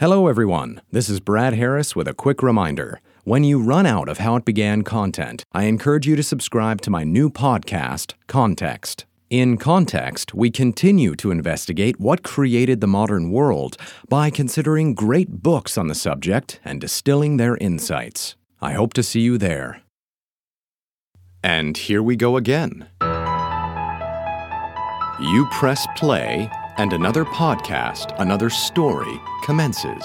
Hello, everyone. This is Brad Harris with a quick reminder. When you run out of How It Began content, I encourage you to subscribe to my new podcast, Context. In Context, we continue to investigate what created the modern world by considering great books on the subject and distilling their insights. I hope to see you there. And here we go again. You press play, and another podcast, another story commences.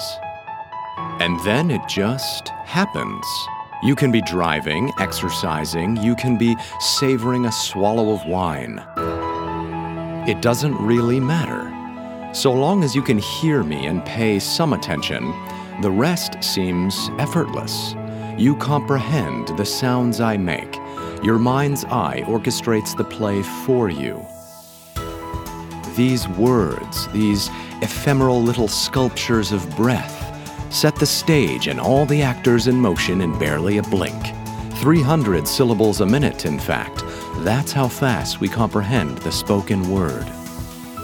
And then it just happens. You can be driving, exercising, you can be savoring a swallow of wine. It doesn't really matter. So long as you can hear me and pay some attention, the rest seems effortless. You comprehend the sounds I make. Your mind's eye orchestrates the play for you. These words, these ephemeral little sculptures of breath, set the stage and all the actors in motion in barely a blink. 300 syllables a minute, in fact. That's how fast we comprehend the spoken word.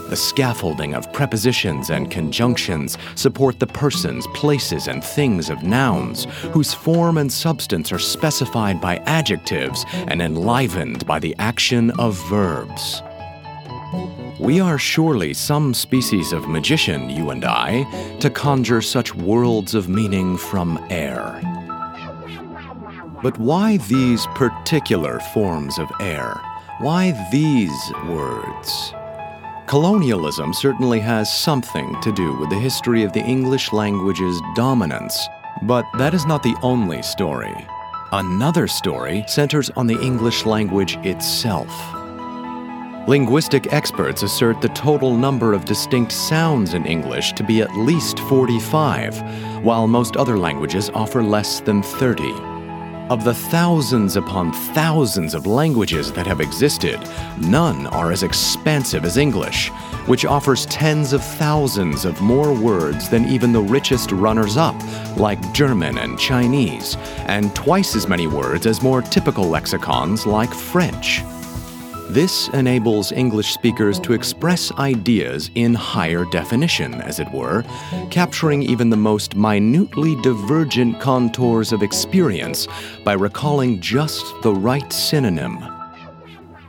The scaffolding of prepositions and conjunctions support the persons, places, and things of nouns, whose form and substance are specified by adjectives and enlivened by the action of verbs. We are surely some species of magician, you and I, to conjure such worlds of meaning from air. But why these particular forms of air? Why these words? Colonialism certainly has something to do with the history of the English language's dominance, but that is not the only story. Another story centers on the English language itself. Linguistic experts assert the total number of distinct sounds in English to be at least 45, while most other languages offer less than 30. Of the thousands upon thousands of languages that have existed, none are as expansive as English, which offers tens of thousands of more words than even the richest runners up, like German and Chinese, and twice as many words as more typical lexicons like French. This enables English speakers to express ideas in higher definition, as it were, capturing even the most minutely divergent contours of experience by recalling just the right synonym.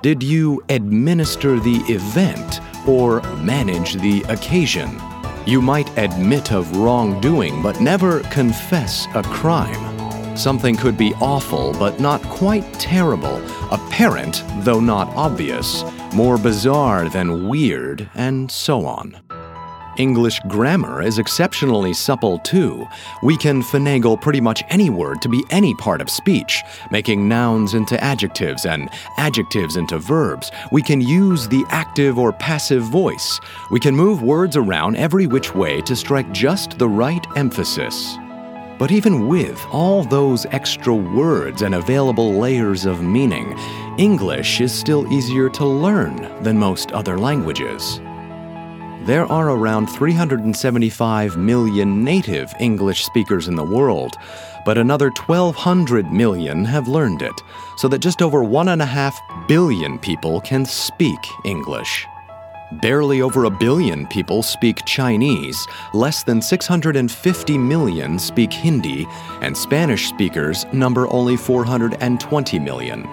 Did you administer the event or manage the occasion? You might admit of wrongdoing, but never confess a crime. Something could be awful but not quite terrible, apparent though not obvious, more bizarre than weird, and so on. English grammar is exceptionally supple too. We can finagle pretty much any word to be any part of speech, making nouns into adjectives and adjectives into verbs. We can use the active or passive voice. We can move words around every which way to strike just the right emphasis. But even with all those extra words and available layers of meaning, English is still easier to learn than most other languages. There are around 375 million native English speakers in the world, but another 1,200 million have learned it, so that just over 1.5 billion people can speak English. Barely over a billion people speak Chinese, less than 650 million speak Hindi, and Spanish speakers number only 420 million.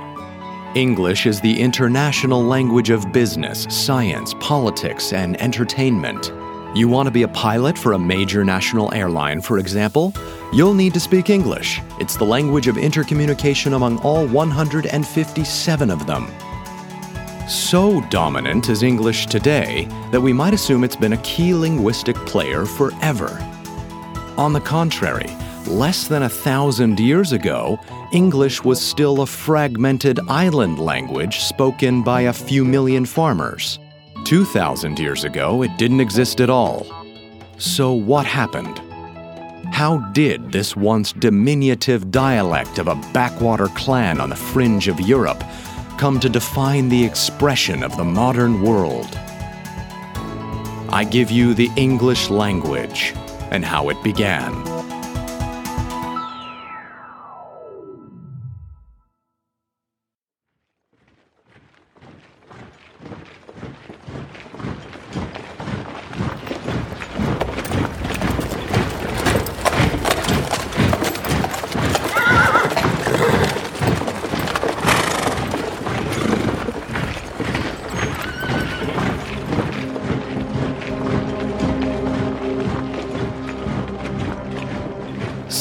English is the international language of business, science, politics, and entertainment. You want to be a pilot for a major national airline, for example? You'll need to speak English. It's the language of intercommunication among all 157 of them. So dominant is English today that we might assume it's been a key linguistic player forever. On the contrary, less than a thousand years ago, English was still a fragmented island language spoken by a few million farmers. 2,000 years ago, it didn't exist at all. So, what happened? How did this once diminutive dialect of a backwater clan on the fringe of Europe come to define the expression of the modern world. I give you the English language and how it began.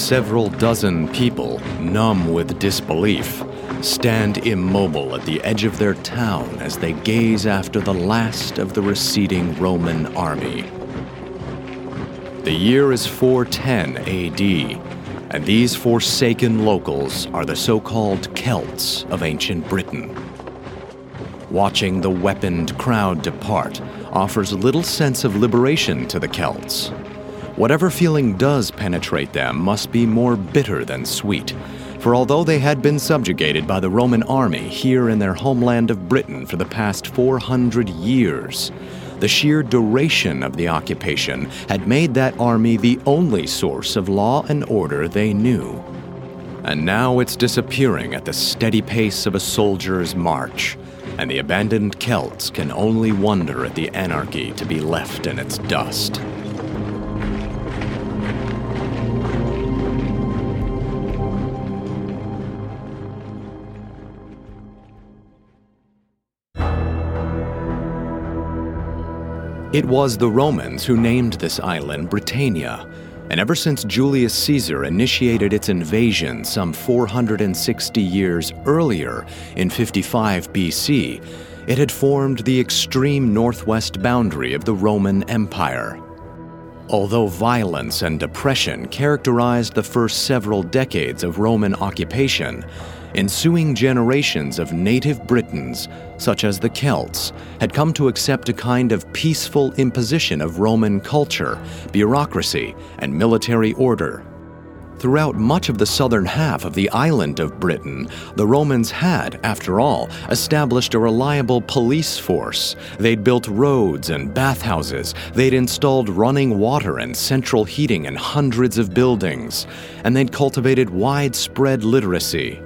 Several dozen people, numb with disbelief, stand immobile at the edge of their town as they gaze after the last of the receding Roman army. The year is 410 AD, and these forsaken locals are the so called Celts of ancient Britain. Watching the weaponed crowd depart offers little sense of liberation to the Celts. Whatever feeling does penetrate them must be more bitter than sweet, for although they had been subjugated by the Roman army here in their homeland of Britain for the past 400 years, the sheer duration of the occupation had made that army the only source of law and order they knew. And now it's disappearing at the steady pace of a soldier's march, and the abandoned Celts can only wonder at the anarchy to be left in its dust. It was the Romans who named this island Britannia, and ever since Julius Caesar initiated its invasion some 460 years earlier, in 55 BC, it had formed the extreme northwest boundary of the Roman Empire. Although violence and depression characterized the first several decades of Roman occupation, ensuing generations of native Britons, such as the Celts, had come to accept a kind of peaceful imposition of Roman culture, bureaucracy, and military order. Throughout much of the southern half of the island of Britain, the Romans had, after all, established a reliable police force. They'd built roads and bathhouses, they'd installed running water and central heating in hundreds of buildings, and they'd cultivated widespread literacy.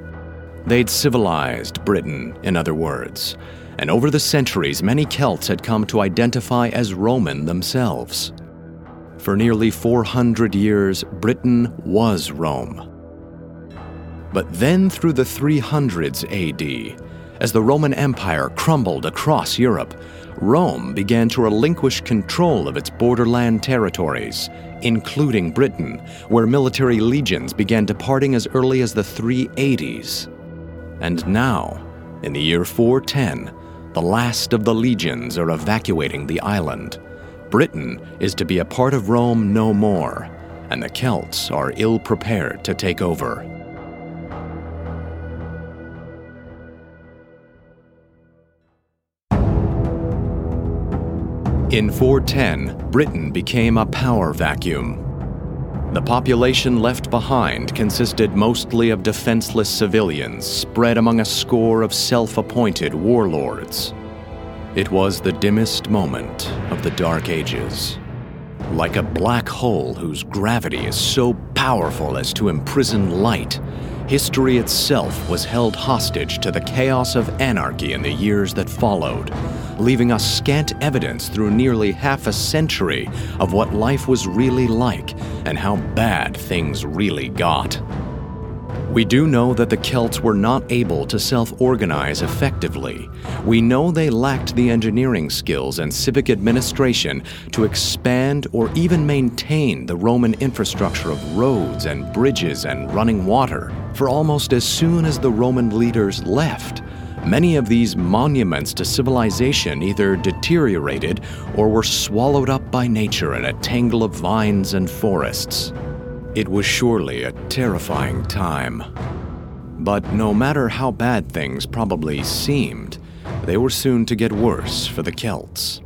They'd civilized Britain, in other words, and over the centuries, many Celts had come to identify as Roman themselves. For nearly 400 years, Britain was Rome. But then, through the 300s AD, as the Roman Empire crumbled across Europe, Rome began to relinquish control of its borderland territories, including Britain, where military legions began departing as early as the 380s. And now, in the year 410, the last of the legions are evacuating the island. Britain is to be a part of Rome no more, and the Celts are ill prepared to take over. In 410, Britain became a power vacuum the population left behind consisted mostly of defenseless civilians spread among a score of self appointed warlords. It was the dimmest moment of the Dark Ages. Like a black hole whose gravity is so powerful as to imprison light, history itself was held hostage to the chaos of anarchy in the years that followed, leaving us scant evidence through nearly half a century of what life was really like and how bad things really got. We do know that the Celts were not able to self organize effectively. We know they lacked the engineering skills and civic administration to expand or even maintain the Roman infrastructure of roads and bridges and running water. For almost as soon as the Roman leaders left, Many of these monuments to civilization either deteriorated or were swallowed up by nature in a tangle of vines and forests. It was surely a terrifying time. But no matter how bad things probably seemed, they were soon to get worse for the Celts.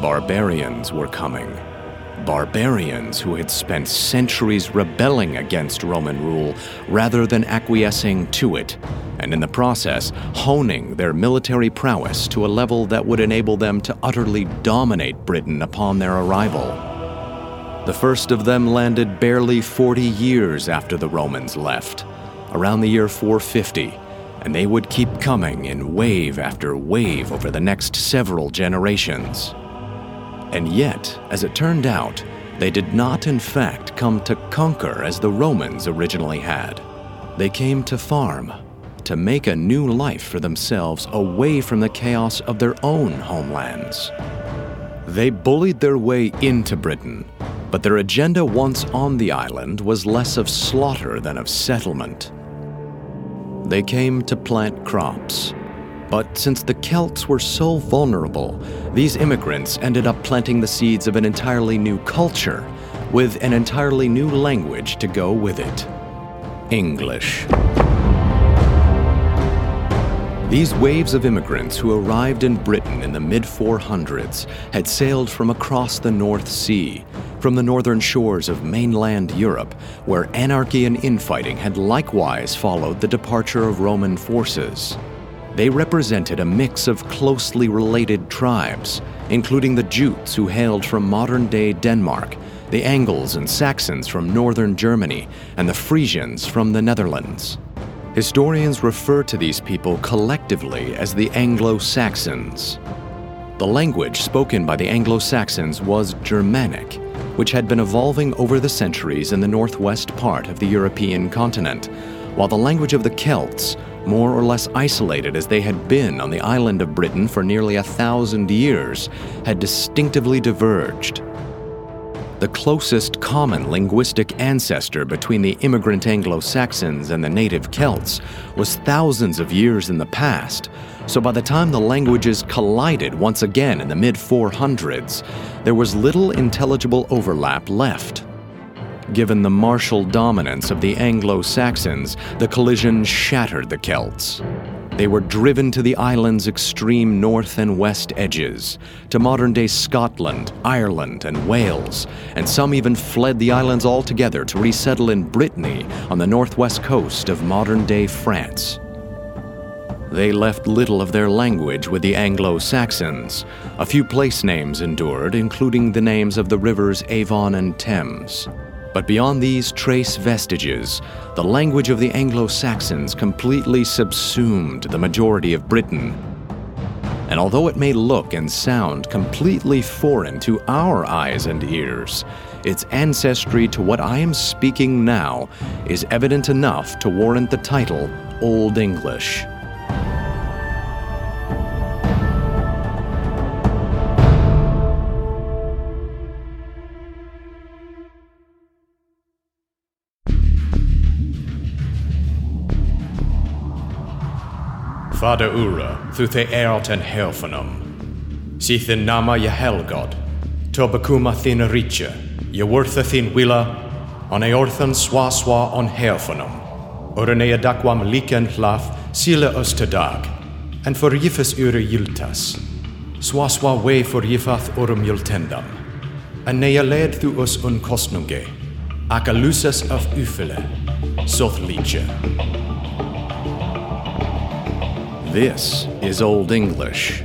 Barbarians were coming. Barbarians who had spent centuries rebelling against Roman rule rather than acquiescing to it and in the process, honing their military prowess to a level that would enable them to utterly dominate Britain upon their arrival. The first of them landed barely 40 years after the Romans left, around the year 450, and they would keep coming in wave after wave over the next several generations. And yet, as it turned out, they did not in fact come to conquer as the Romans originally had. They came to farm to make a new life for themselves away from the chaos of their own homelands. They bullied their way into Britain, but their agenda once on the island was less of slaughter than of settlement. They came to plant crops. But since the Celts were so vulnerable, these immigrants ended up planting the seeds of an entirely new culture with an entirely new language to go with it English. These waves of immigrants who arrived in Britain in the mid 400s had sailed from across the North Sea, from the northern shores of mainland Europe, where anarchy and infighting had likewise followed the departure of Roman forces. They represented a mix of closely related tribes, including the Jutes who hailed from modern day Denmark, the Angles and Saxons from northern Germany, and the Frisians from the Netherlands. Historians refer to these people collectively as the Anglo Saxons. The language spoken by the Anglo Saxons was Germanic, which had been evolving over the centuries in the northwest part of the European continent, while the language of the Celts, more or less isolated as they had been on the island of Britain for nearly a thousand years, had distinctively diverged the closest common linguistic ancestor between the immigrant Anglo Saxons and the native Celts was thousands of years in the past, so by the time the languages collided once again in the mid 400s, there was little intelligible overlap left. Given the martial dominance of the Anglo Saxons, the collision shattered the Celts. They were driven to the island's extreme north and west edges, to modern day Scotland, Ireland, and Wales, and some even fled the islands altogether to resettle in Brittany on the northwest coast of modern day France. They left little of their language with the Anglo Saxons. A few place names endured, including the names of the rivers Avon and Thames. But beyond these trace vestiges, the language of the Anglo Saxons completely subsumed the majority of Britain. And although it may look and sound completely foreign to our eyes and ears, its ancestry to what I am speaking now is evident enough to warrant the title Old English. Father Ura, thu the eart en helfanum. Sithin nama ye helgod. Tobakuma thin riche, ye wortha thin willa, on eorthan swa swa on helfanum. Orenea dakwam liken hlaf, sile dag. En for yifes ure yiltas. Swa swa we for yifath urum yultendam. En nea led thu us un kostnunge. Akalusas of ufele. Soth liche. This is Old English.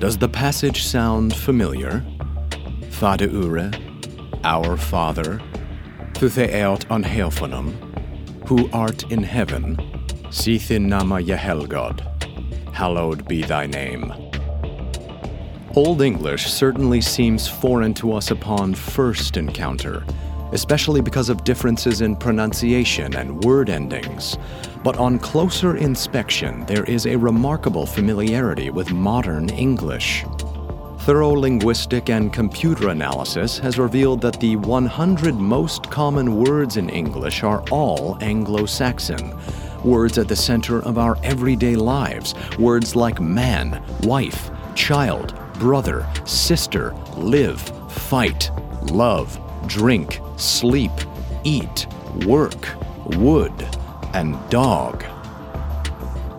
Does the passage sound familiar? Vader Ure, our Father, Thuthe eot an heophonum, who art in heaven, Sithin nama Yehelgod, hallowed be thy name. Old English certainly seems foreign to us upon first encounter, especially because of differences in pronunciation and word endings. But on closer inspection, there is a remarkable familiarity with modern English. Thorough linguistic and computer analysis has revealed that the 100 most common words in English are all Anglo Saxon. Words at the center of our everyday lives. Words like man, wife, child, brother, sister, live, fight, love, drink, sleep, eat, work, wood, and dog.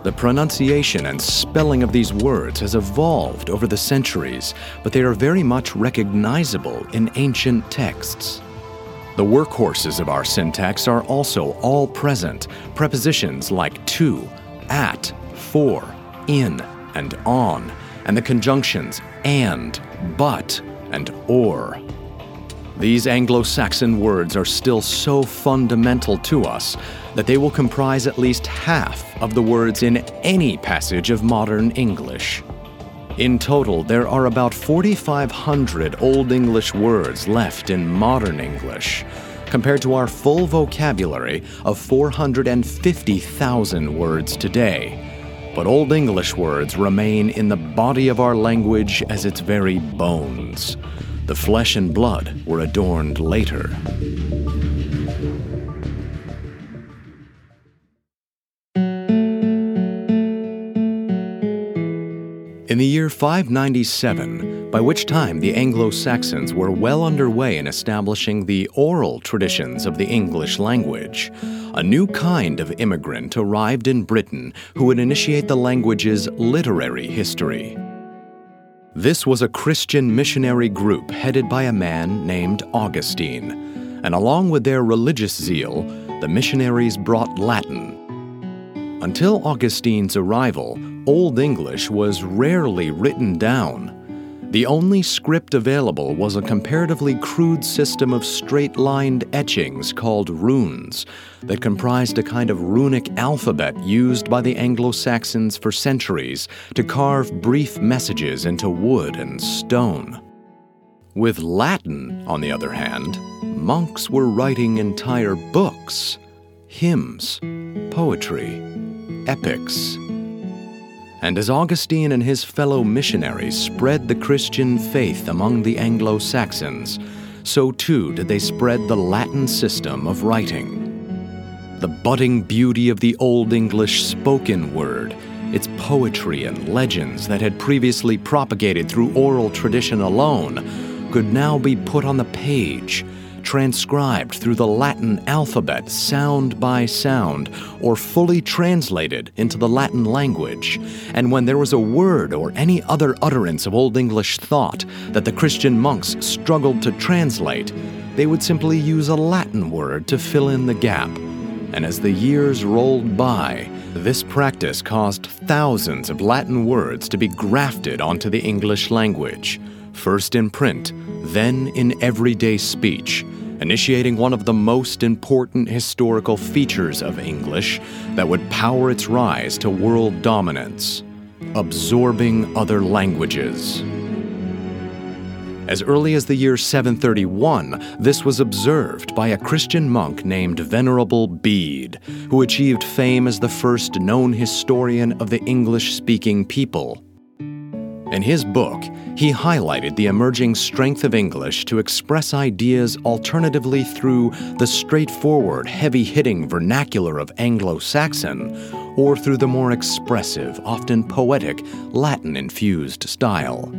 The pronunciation and spelling of these words has evolved over the centuries, but they are very much recognizable in ancient texts. The workhorses of our syntax are also all present, prepositions like to, at, for, in, and on, and the conjunctions and, but, and or. These Anglo Saxon words are still so fundamental to us that they will comprise at least half of the words in any passage of modern English. In total, there are about 4,500 Old English words left in modern English, compared to our full vocabulary of 450,000 words today. But Old English words remain in the body of our language as its very bones. The flesh and blood were adorned later. In the year 597, by which time the Anglo Saxons were well underway in establishing the oral traditions of the English language, a new kind of immigrant arrived in Britain who would initiate the language's literary history. This was a Christian missionary group headed by a man named Augustine, and along with their religious zeal, the missionaries brought Latin. Until Augustine's arrival, Old English was rarely written down. The only script available was a comparatively crude system of straight lined etchings called runes that comprised a kind of runic alphabet used by the Anglo Saxons for centuries to carve brief messages into wood and stone. With Latin, on the other hand, monks were writing entire books, hymns, poetry, epics. And as Augustine and his fellow missionaries spread the Christian faith among the Anglo Saxons, so too did they spread the Latin system of writing. The budding beauty of the Old English spoken word, its poetry and legends that had previously propagated through oral tradition alone, could now be put on the page transcribed through the Latin alphabet sound by sound, or fully translated into the Latin language. And when there was a word or any other utterance of Old English thought that the Christian monks struggled to translate, they would simply use a Latin word to fill in the gap. And as the years rolled by, this practice caused thousands of Latin words to be grafted onto the English language, first in print, then in everyday speech, initiating one of the most important historical features of English that would power its rise to world dominance absorbing other languages. As early as the year 731, this was observed by a Christian monk named Venerable Bede, who achieved fame as the first known historian of the English speaking people. In his book, he highlighted the emerging strength of English to express ideas alternatively through the straightforward, heavy hitting vernacular of Anglo Saxon or through the more expressive, often poetic, Latin infused style.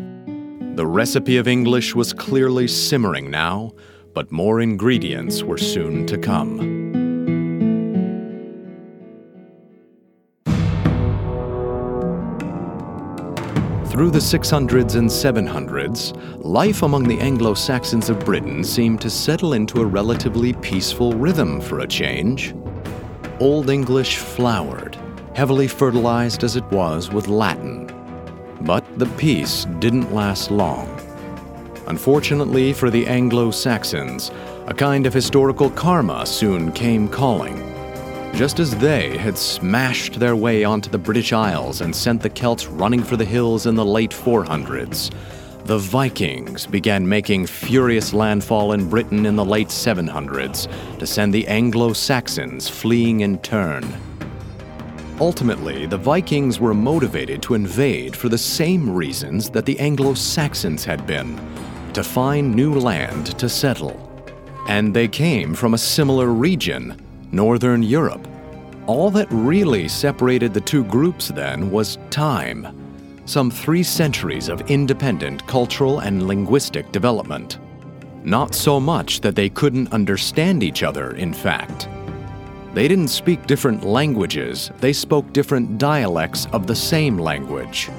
The recipe of English was clearly simmering now, but more ingredients were soon to come. Through the 600s and 700s, life among the Anglo Saxons of Britain seemed to settle into a relatively peaceful rhythm for a change. Old English flowered, heavily fertilized as it was with Latin. But the peace didn't last long. Unfortunately for the Anglo Saxons, a kind of historical karma soon came calling just as they had smashed their way onto the British Isles and sent the Celts running for the hills in the late 400s, the Vikings began making furious landfall in Britain in the late 700s to send the Anglo Saxons fleeing in turn. Ultimately, the Vikings were motivated to invade for the same reasons that the Anglo Saxons had been to find new land to settle. And they came from a similar region Northern Europe. All that really separated the two groups then was time some three centuries of independent cultural and linguistic development. Not so much that they couldn't understand each other, in fact. They didn't speak different languages, they spoke different dialects of the same language.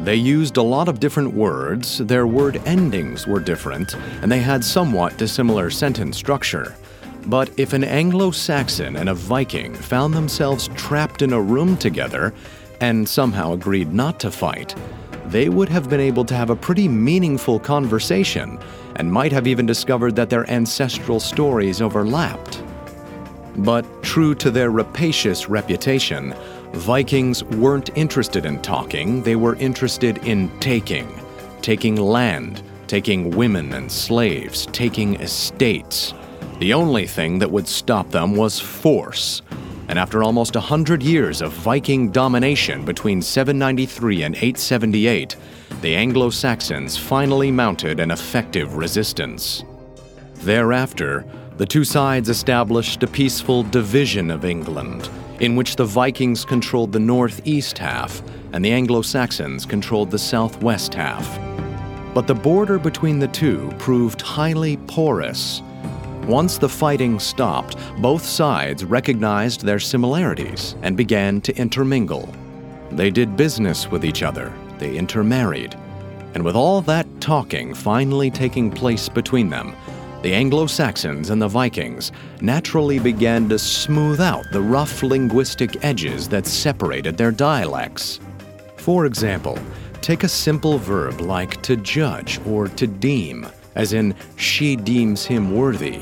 They used a lot of different words, their word endings were different, and they had somewhat dissimilar sentence structure. But if an Anglo Saxon and a Viking found themselves trapped in a room together and somehow agreed not to fight, they would have been able to have a pretty meaningful conversation and might have even discovered that their ancestral stories overlapped. But true to their rapacious reputation, Vikings weren't interested in talking, they were interested in taking. Taking land, taking women and slaves, taking estates. The only thing that would stop them was force. And after almost a hundred years of Viking domination between 793 and 878, the Anglo Saxons finally mounted an effective resistance. Thereafter, the two sides established a peaceful division of England, in which the Vikings controlled the northeast half and the Anglo Saxons controlled the southwest half. But the border between the two proved highly porous. Once the fighting stopped, both sides recognized their similarities and began to intermingle. They did business with each other, they intermarried, and with all that talking finally taking place between them, the Anglo Saxons and the Vikings naturally began to smooth out the rough linguistic edges that separated their dialects. For example, take a simple verb like to judge or to deem, as in, she deems him worthy.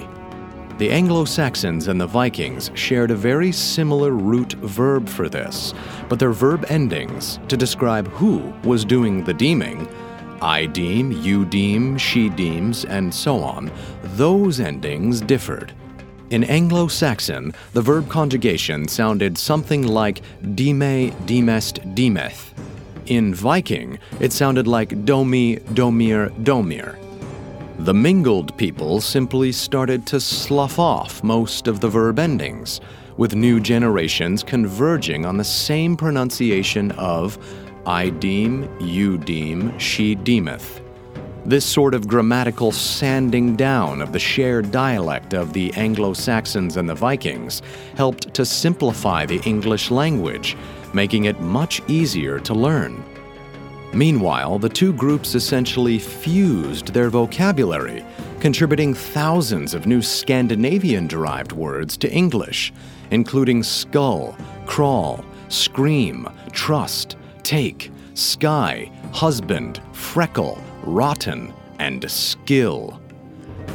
The Anglo Saxons and the Vikings shared a very similar root verb for this, but their verb endings, to describe who was doing the deeming, I deem, you deem, she deems, and so on, those endings differed. In Anglo Saxon, the verb conjugation sounded something like dime, demest, demeth. In Viking, it sounded like domi, domir, domir. The mingled people simply started to slough off most of the verb endings, with new generations converging on the same pronunciation of I deem, you deem, she deemeth. This sort of grammatical sanding down of the shared dialect of the Anglo Saxons and the Vikings helped to simplify the English language, making it much easier to learn. Meanwhile, the two groups essentially fused their vocabulary, contributing thousands of new Scandinavian derived words to English, including skull, crawl, scream, trust, take, sky, husband, freckle, rotten, and skill.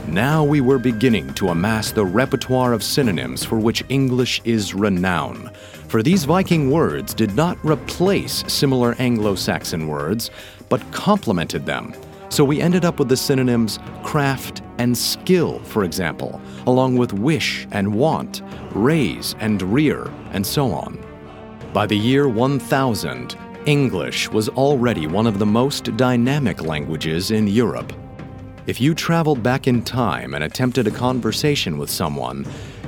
Now we were beginning to amass the repertoire of synonyms for which English is renowned. For these Viking words did not replace similar Anglo Saxon words, but complemented them. So we ended up with the synonyms craft and skill, for example, along with wish and want, raise and rear, and so on. By the year 1000, English was already one of the most dynamic languages in Europe. If you traveled back in time and attempted a conversation with someone,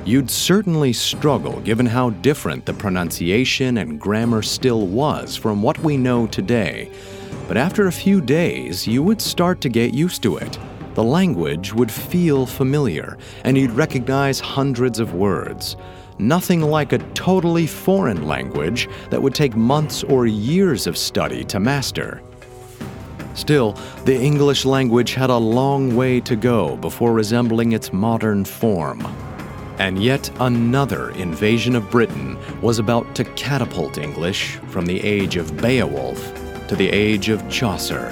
you'd certainly struggle given how different the pronunciation and grammar still was from what we know today. But after a few days, you would start to get used to it. The language would feel familiar, and you'd recognize hundreds of words nothing like a totally foreign language that would take months or years of study to master. Still, the English language had a long way to go before resembling its modern form. And yet another invasion of Britain was about to catapult English from the age of Beowulf to the age of Chaucer.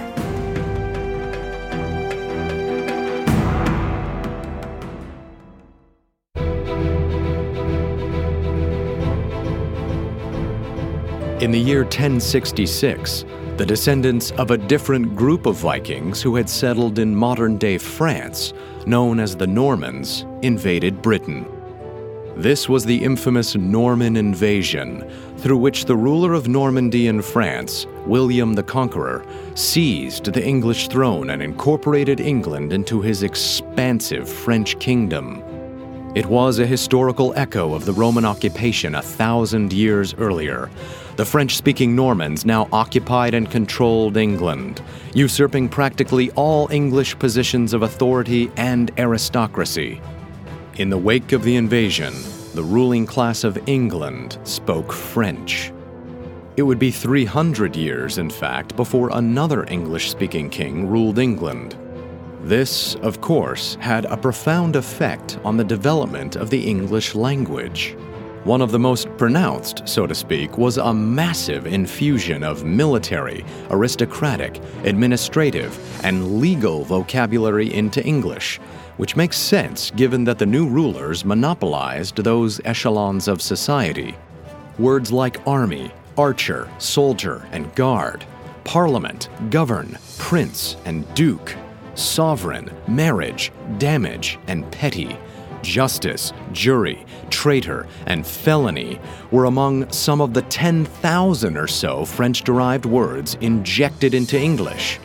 In the year 1066, the descendants of a different group of Vikings who had settled in modern day France, known as the Normans, invaded Britain. This was the infamous Norman invasion, through which the ruler of Normandy in France, William the Conqueror, seized the English throne and incorporated England into his expansive French kingdom. It was a historical echo of the Roman occupation a thousand years earlier. The French speaking Normans now occupied and controlled England, usurping practically all English positions of authority and aristocracy. In the wake of the invasion, the ruling class of England spoke French. It would be 300 years, in fact, before another English speaking king ruled England. This, of course, had a profound effect on the development of the English language. One of the most pronounced, so to speak, was a massive infusion of military, aristocratic, administrative, and legal vocabulary into English, which makes sense given that the new rulers monopolized those echelons of society. Words like army, archer, soldier, and guard, parliament, govern, prince, and duke sovereign, marriage, damage, and petty, justice, jury, traitor, and felony were among some of the 10,000 or so French derived words injected into English.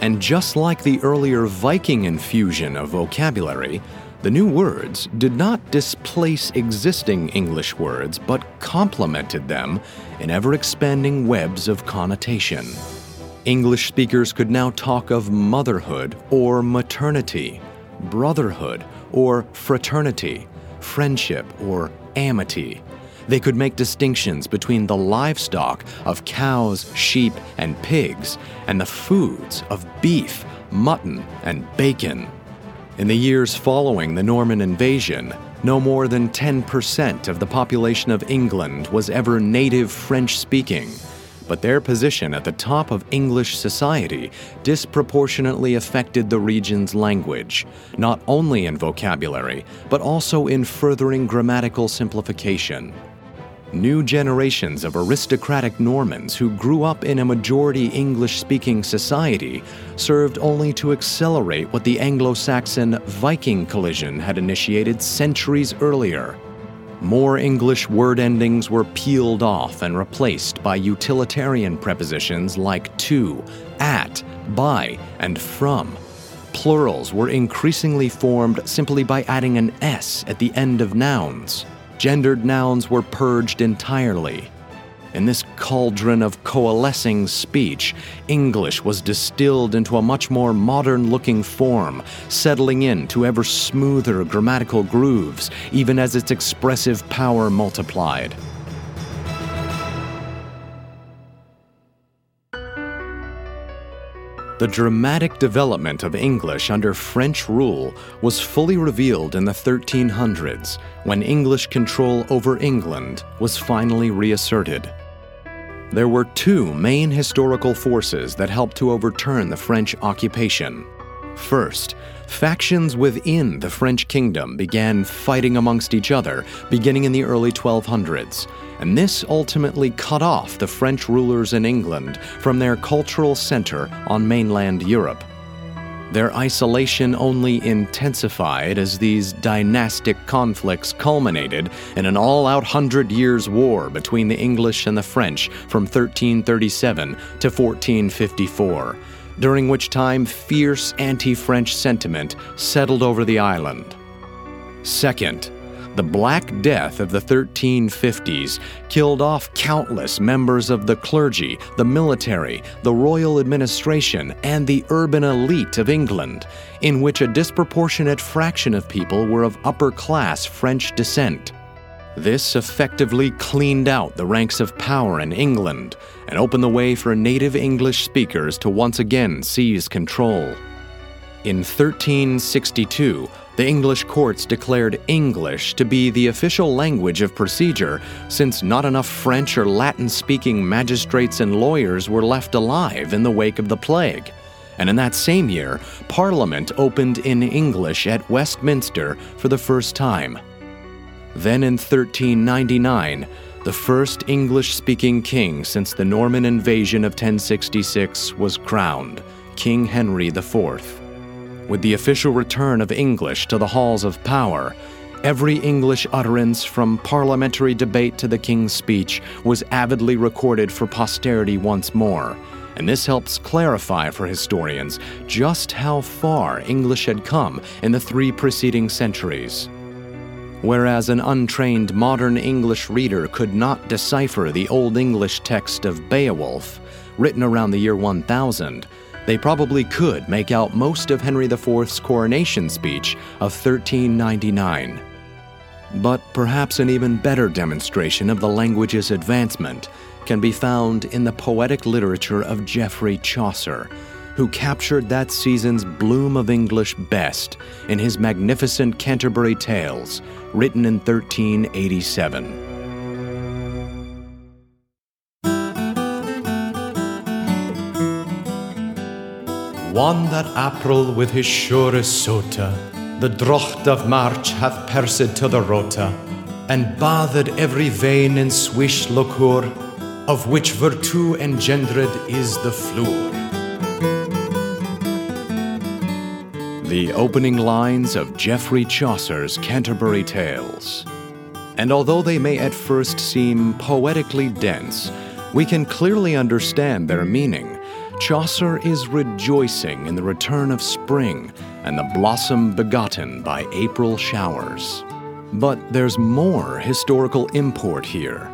And just like the earlier Viking infusion of vocabulary, the new words did not displace existing English words, but complemented them in ever expanding webs of connotation. English speakers could now talk of motherhood or maternity, brotherhood or fraternity, friendship or amity. They could make distinctions between the livestock of cows, sheep, and pigs and the foods of beef, mutton, and bacon. In the years following the Norman invasion, no more than 10% of the population of England was ever native French speaking, but their position at the top of English society disproportionately affected the region's language, not only in vocabulary, but also in furthering grammatical simplification. New generations of aristocratic Normans who grew up in a majority English speaking society served only to accelerate what the Anglo Saxon Viking collision had initiated centuries earlier. More English word endings were peeled off and replaced by utilitarian prepositions like to, at, by, and from. Plurals were increasingly formed simply by adding an S at the end of nouns gendered nouns were purged entirely. In this cauldron of coalescing speech, English was distilled into a much more modern looking form, settling into ever smoother grammatical grooves, even as its expressive power multiplied. The dramatic development of English under French rule was fully revealed in the 1300s when English control over England was finally reasserted. There were two main historical forces that helped to overturn the French occupation. First, factions within the French kingdom began fighting amongst each other beginning in the early 1200s and this ultimately cut off the French rulers in England from their cultural center on mainland Europe. Their isolation only intensified as these dynastic conflicts culminated in an all out Hundred Years' War between the English and the French from 1337 to 1454, during which time fierce anti French sentiment settled over the island. Second, the Black Death of the 1350s killed off countless members of the clergy, the military, the royal administration, and the urban elite of England, in which a disproportionate fraction of people were of upper class French descent. This effectively cleaned out the ranks of power in England and opened the way for native English speakers to once again seize control. In 1362, the English courts declared English to be the official language of procedure since not enough French or Latin speaking magistrates and lawyers were left alive in the wake of the plague. And in that same year, Parliament opened in English at Westminster for the first time. Then in 1399, the first English speaking king since the Norman invasion of 1066 was crowned, King Henry IV. With the official return of English to the halls of power, every English utterance from parliamentary debate to the King's speech was avidly recorded for posterity once more, and this helps clarify for historians just how far English had come in the three preceding centuries. Whereas an untrained modern English reader could not decipher the Old English text of Beowulf, written around the year 1000, they probably could make out most of Henry IV's coronation speech of 1399. But perhaps an even better demonstration of the language's advancement can be found in the poetic literature of Geoffrey Chaucer, who captured that season's bloom of English best in his magnificent Canterbury Tales, written in 1387. 1 that April with his surest sota, the drocht of March hath pierced to the rota, and bathed every vein in swish locur, of which virtue engendered is the floor. The opening lines of Geoffrey Chaucer's Canterbury Tales. And although they may at first seem poetically dense, we can clearly understand their meaning. Chaucer is rejoicing in the return of spring and the blossom begotten by April showers. But there's more historical import here.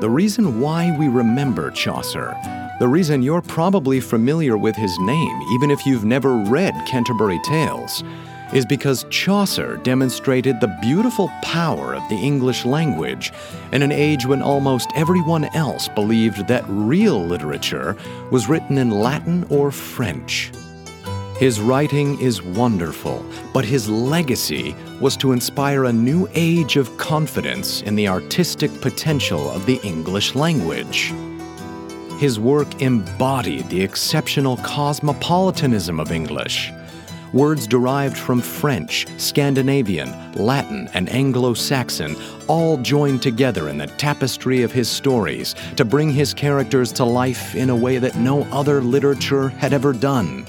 The reason why we remember Chaucer, the reason you're probably familiar with his name, even if you've never read Canterbury Tales, is because Chaucer demonstrated the beautiful power of the English language in an age when almost everyone else believed that real literature was written in Latin or French. His writing is wonderful, but his legacy was to inspire a new age of confidence in the artistic potential of the English language. His work embodied the exceptional cosmopolitanism of English Words derived from French, Scandinavian, Latin, and Anglo Saxon all joined together in the tapestry of his stories to bring his characters to life in a way that no other literature had ever done.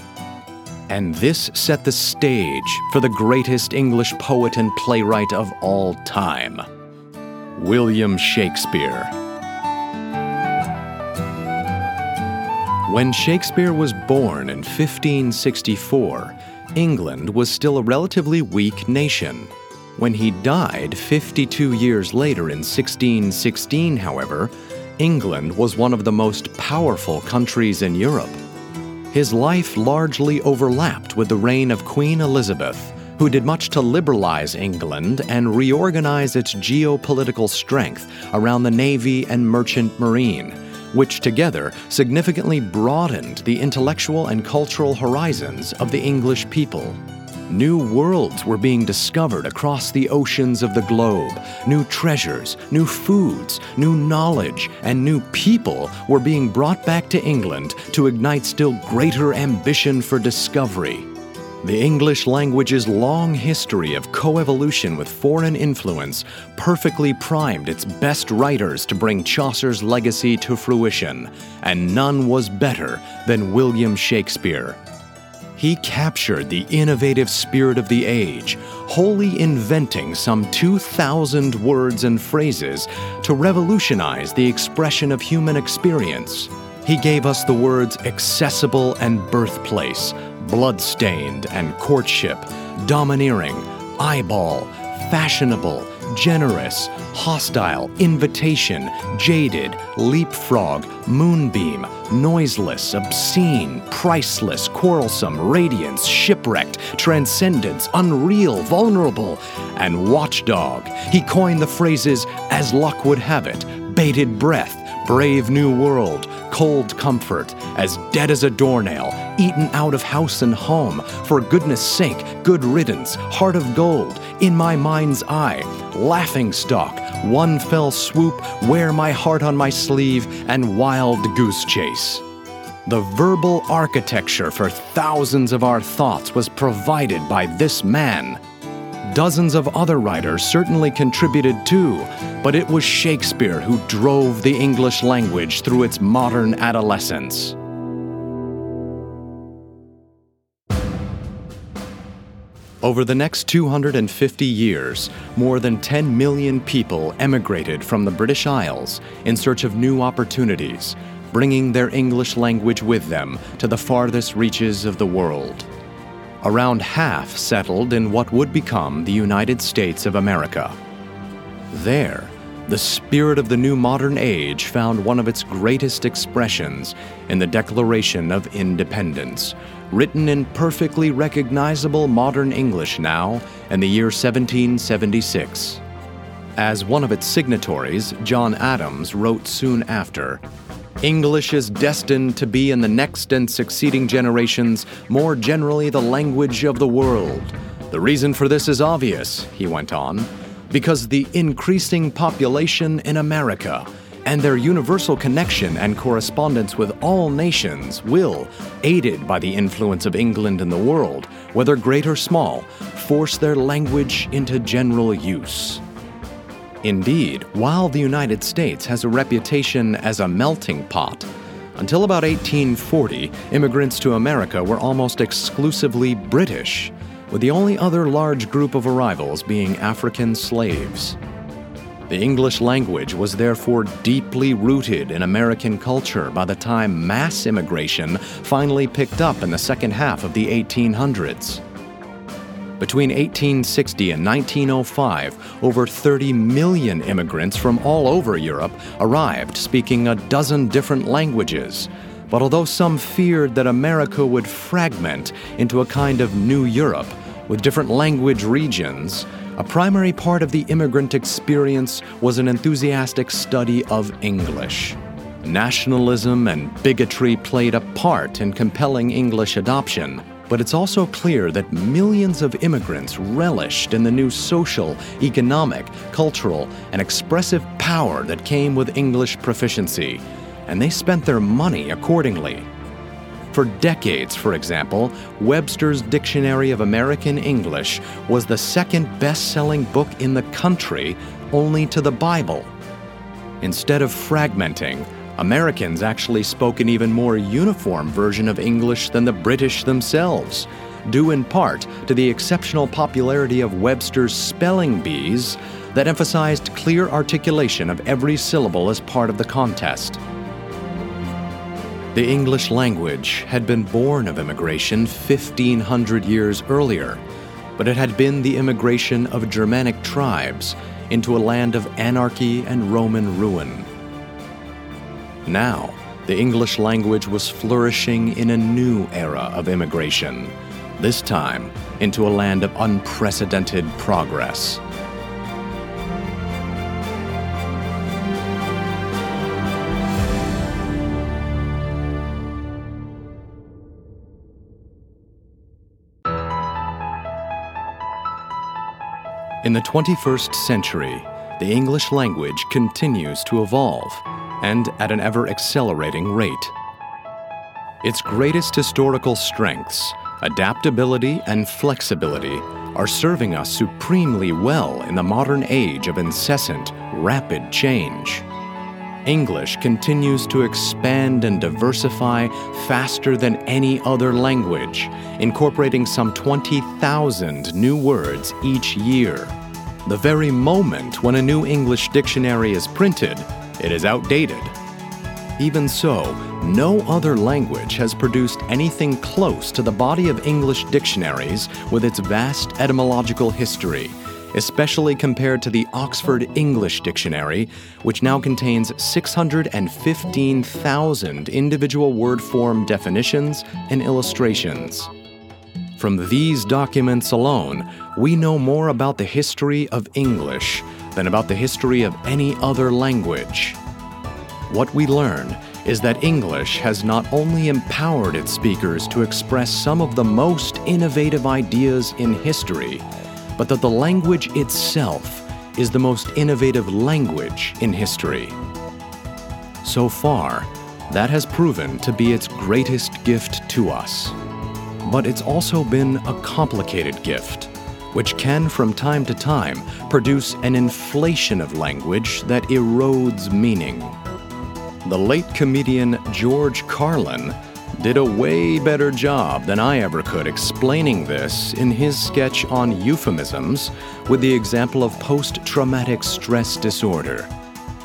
And this set the stage for the greatest English poet and playwright of all time William Shakespeare. When Shakespeare was born in 1564, England was still a relatively weak nation. When he died 52 years later in 1616, however, England was one of the most powerful countries in Europe. His life largely overlapped with the reign of Queen Elizabeth, who did much to liberalize England and reorganize its geopolitical strength around the navy and merchant marine which together significantly broadened the intellectual and cultural horizons of the English people. New worlds were being discovered across the oceans of the globe. New treasures, new foods, new knowledge, and new people were being brought back to England to ignite still greater ambition for discovery. The English language's long history of coevolution with foreign influence perfectly primed its best writers to bring Chaucer's legacy to fruition, and none was better than William Shakespeare. He captured the innovative spirit of the age, wholly inventing some 2,000 words and phrases to revolutionize the expression of human experience. He gave us the words accessible and birthplace, bloodstained and courtship, domineering, eyeball, fashionable, generous, hostile, invitation, jaded, leapfrog, moonbeam, noiseless, obscene, priceless, quarrelsome, radiance, shipwrecked, transcendence, unreal, vulnerable, and watchdog. He coined the phrases as luck would have it, bated breath, brave new world, cold comfort, as dead as a doornail, eaten out of house and home. For goodness sake, good riddance, heart of gold, in my mind's eye, laughing stock, one fell swoop, wear my heart on my sleeve, and wild goose chase. The verbal architecture for thousands of our thoughts was provided by this man. Dozens of other writers certainly contributed too, but it was Shakespeare who drove the English language through its modern adolescence. Over the next 250 years, more than 10 million people emigrated from the British Isles in search of new opportunities, bringing their English language with them to the farthest reaches of the world. Around half settled in what would become the United States of America. There, the spirit of the new modern age found one of its greatest expressions in the Declaration of Independence, written in perfectly recognizable modern English now in the year 1776. As one of its signatories, John Adams wrote soon after English is destined to be in the next and succeeding generations more generally the language of the world. The reason for this is obvious, he went on, because the increasing population in America and their universal connection and correspondence with all nations will, aided by the influence of England in the world, whether great or small, force their language into general use. Indeed, while the United States has a reputation as a melting pot, until about 1840, immigrants to America were almost exclusively British, with the only other large group of arrivals being African slaves. The English language was therefore deeply rooted in American culture by the time mass immigration finally picked up in the second half of the 1800s. Between 1860 and 1905, over 30 million immigrants from all over Europe arrived speaking a dozen different languages. But although some feared that America would fragment into a kind of New Europe with different language regions, a primary part of the immigrant experience was an enthusiastic study of English. Nationalism and bigotry played a part in compelling English adoption, but it's also clear that millions of immigrants relished in the new social, economic, cultural, and expressive power that came with English proficiency, and they spent their money accordingly. For decades, for example, Webster's Dictionary of American English was the second best selling book in the country, only to the Bible. Instead of fragmenting, Americans actually spoke an even more uniform version of English than the British themselves, due in part to the exceptional popularity of Webster's spelling bees that emphasized clear articulation of every syllable as part of the contest. The English language had been born of immigration 1,500 years earlier, but it had been the immigration of Germanic tribes into a land of anarchy and Roman ruin. Now, the English language was flourishing in a new era of immigration, this time into a land of unprecedented progress. In the 21st century, the English language continues to evolve, and at an ever accelerating rate. Its greatest historical strengths, adaptability and flexibility, are serving us supremely well in the modern age of incessant, rapid change. English continues to expand and diversify faster than any other language, incorporating some 20,000 new words each year. The very moment when a new English dictionary is printed, it is outdated. Even so, no other language has produced anything close to the body of English dictionaries with its vast etymological history especially compared to the Oxford English Dictionary, which now contains 615,000 individual word form definitions and illustrations. From these documents alone, we know more about the history of English than about the history of any other language. What we learn is that English has not only empowered its speakers to express some of the most innovative ideas in history, but that the language itself is the most innovative language in history. So far, that has proven to be its greatest gift to us. But it's also been a complicated gift, which can from time to time produce an inflation of language that erodes meaning. The late comedian George Carlin did a way better job than I ever could explaining this in his sketch on euphemisms with the example of post traumatic stress disorder.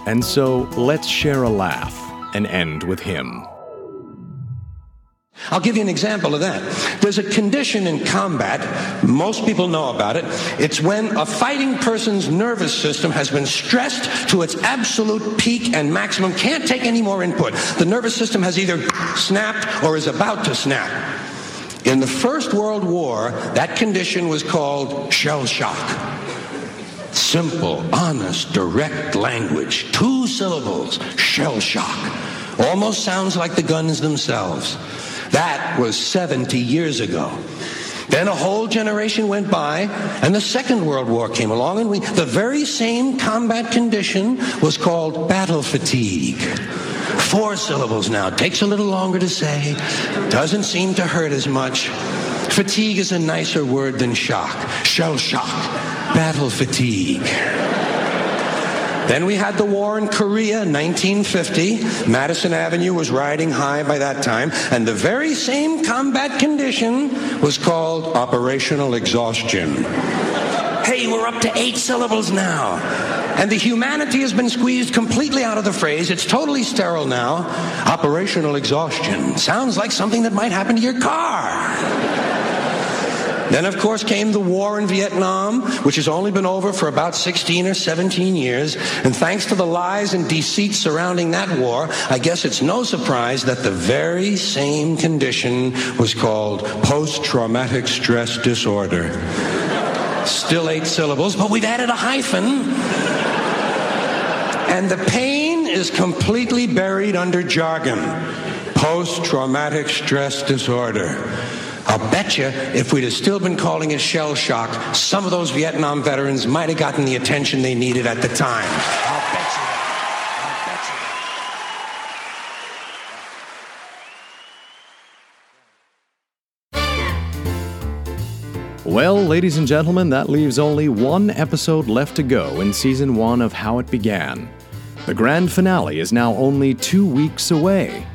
And so let's share a laugh and end with him. I'll give you an example of that. There's a condition in combat, most people know about it. It's when a fighting person's nervous system has been stressed to its absolute peak and maximum, can't take any more input. The nervous system has either snapped or is about to snap. In the First World War, that condition was called shell shock. Simple, honest, direct language, two syllables, shell shock. Almost sounds like the guns themselves. That was 70 years ago. Then a whole generation went by, and the Second World War came along, and we, the very same combat condition was called battle fatigue. Four syllables now. Takes a little longer to say, doesn't seem to hurt as much. Fatigue is a nicer word than shock. Shell shock. Battle fatigue. Then we had the war in Korea, in 1950. Madison Avenue was riding high by that time, and the very same combat condition was called operational exhaustion. Hey, we're up to eight syllables now. And the humanity has been squeezed completely out of the phrase. It's totally sterile now. Operational exhaustion. Sounds like something that might happen to your car. Then, of course, came the war in Vietnam, which has only been over for about 16 or 17 years. And thanks to the lies and deceit surrounding that war, I guess it's no surprise that the very same condition was called post traumatic stress disorder. Still eight syllables, but we've added a hyphen. And the pain is completely buried under jargon post traumatic stress disorder. I'll bet you if we'd have still been calling it shell shock, some of those Vietnam veterans might have gotten the attention they needed at the time. I'll bet you Well, ladies and gentlemen, that leaves only one episode left to go in season one of How It Began. The grand finale is now only two weeks away.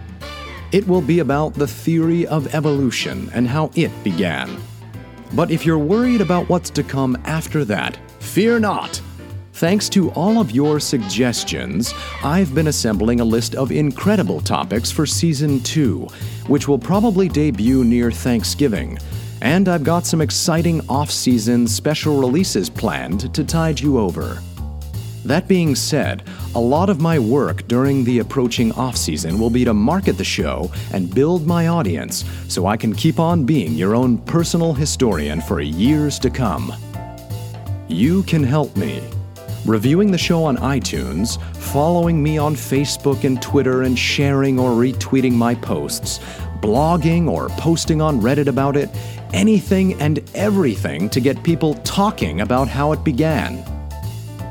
It will be about the theory of evolution and how it began. But if you're worried about what's to come after that, fear not. Thanks to all of your suggestions, I've been assembling a list of incredible topics for Season 2, which will probably debut near Thanksgiving. And I've got some exciting off season special releases planned to tide you over. That being said, a lot of my work during the approaching off season will be to market the show and build my audience so I can keep on being your own personal historian for years to come. You can help me. Reviewing the show on iTunes, following me on Facebook and Twitter, and sharing or retweeting my posts, blogging or posting on Reddit about it, anything and everything to get people talking about how it began.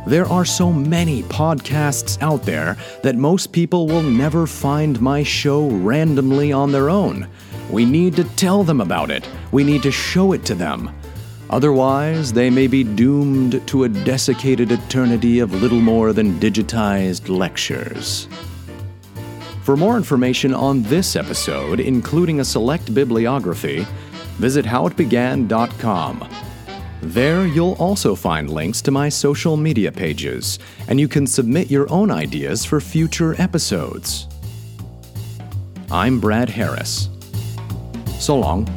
There are so many podcasts out there that most people will never find my show randomly on their own. We need to tell them about it, we need to show it to them. Otherwise, they may be doomed to a desiccated eternity of little more than digitized lectures. For more information on this episode, including a select bibliography, visit howitbegan.com. There, you'll also find links to my social media pages, and you can submit your own ideas for future episodes. I'm Brad Harris. So long.